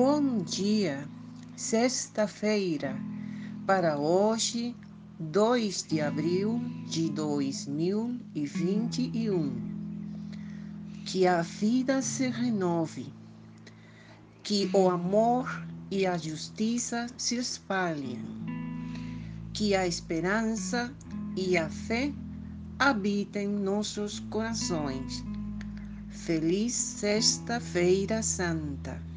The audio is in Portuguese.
Bom dia, sexta-feira, para hoje, 2 de abril de 2021. Que a vida se renove, que o amor e a justiça se espalhem, que a esperança e a fé habitem nossos corações. Feliz Sexta-feira Santa.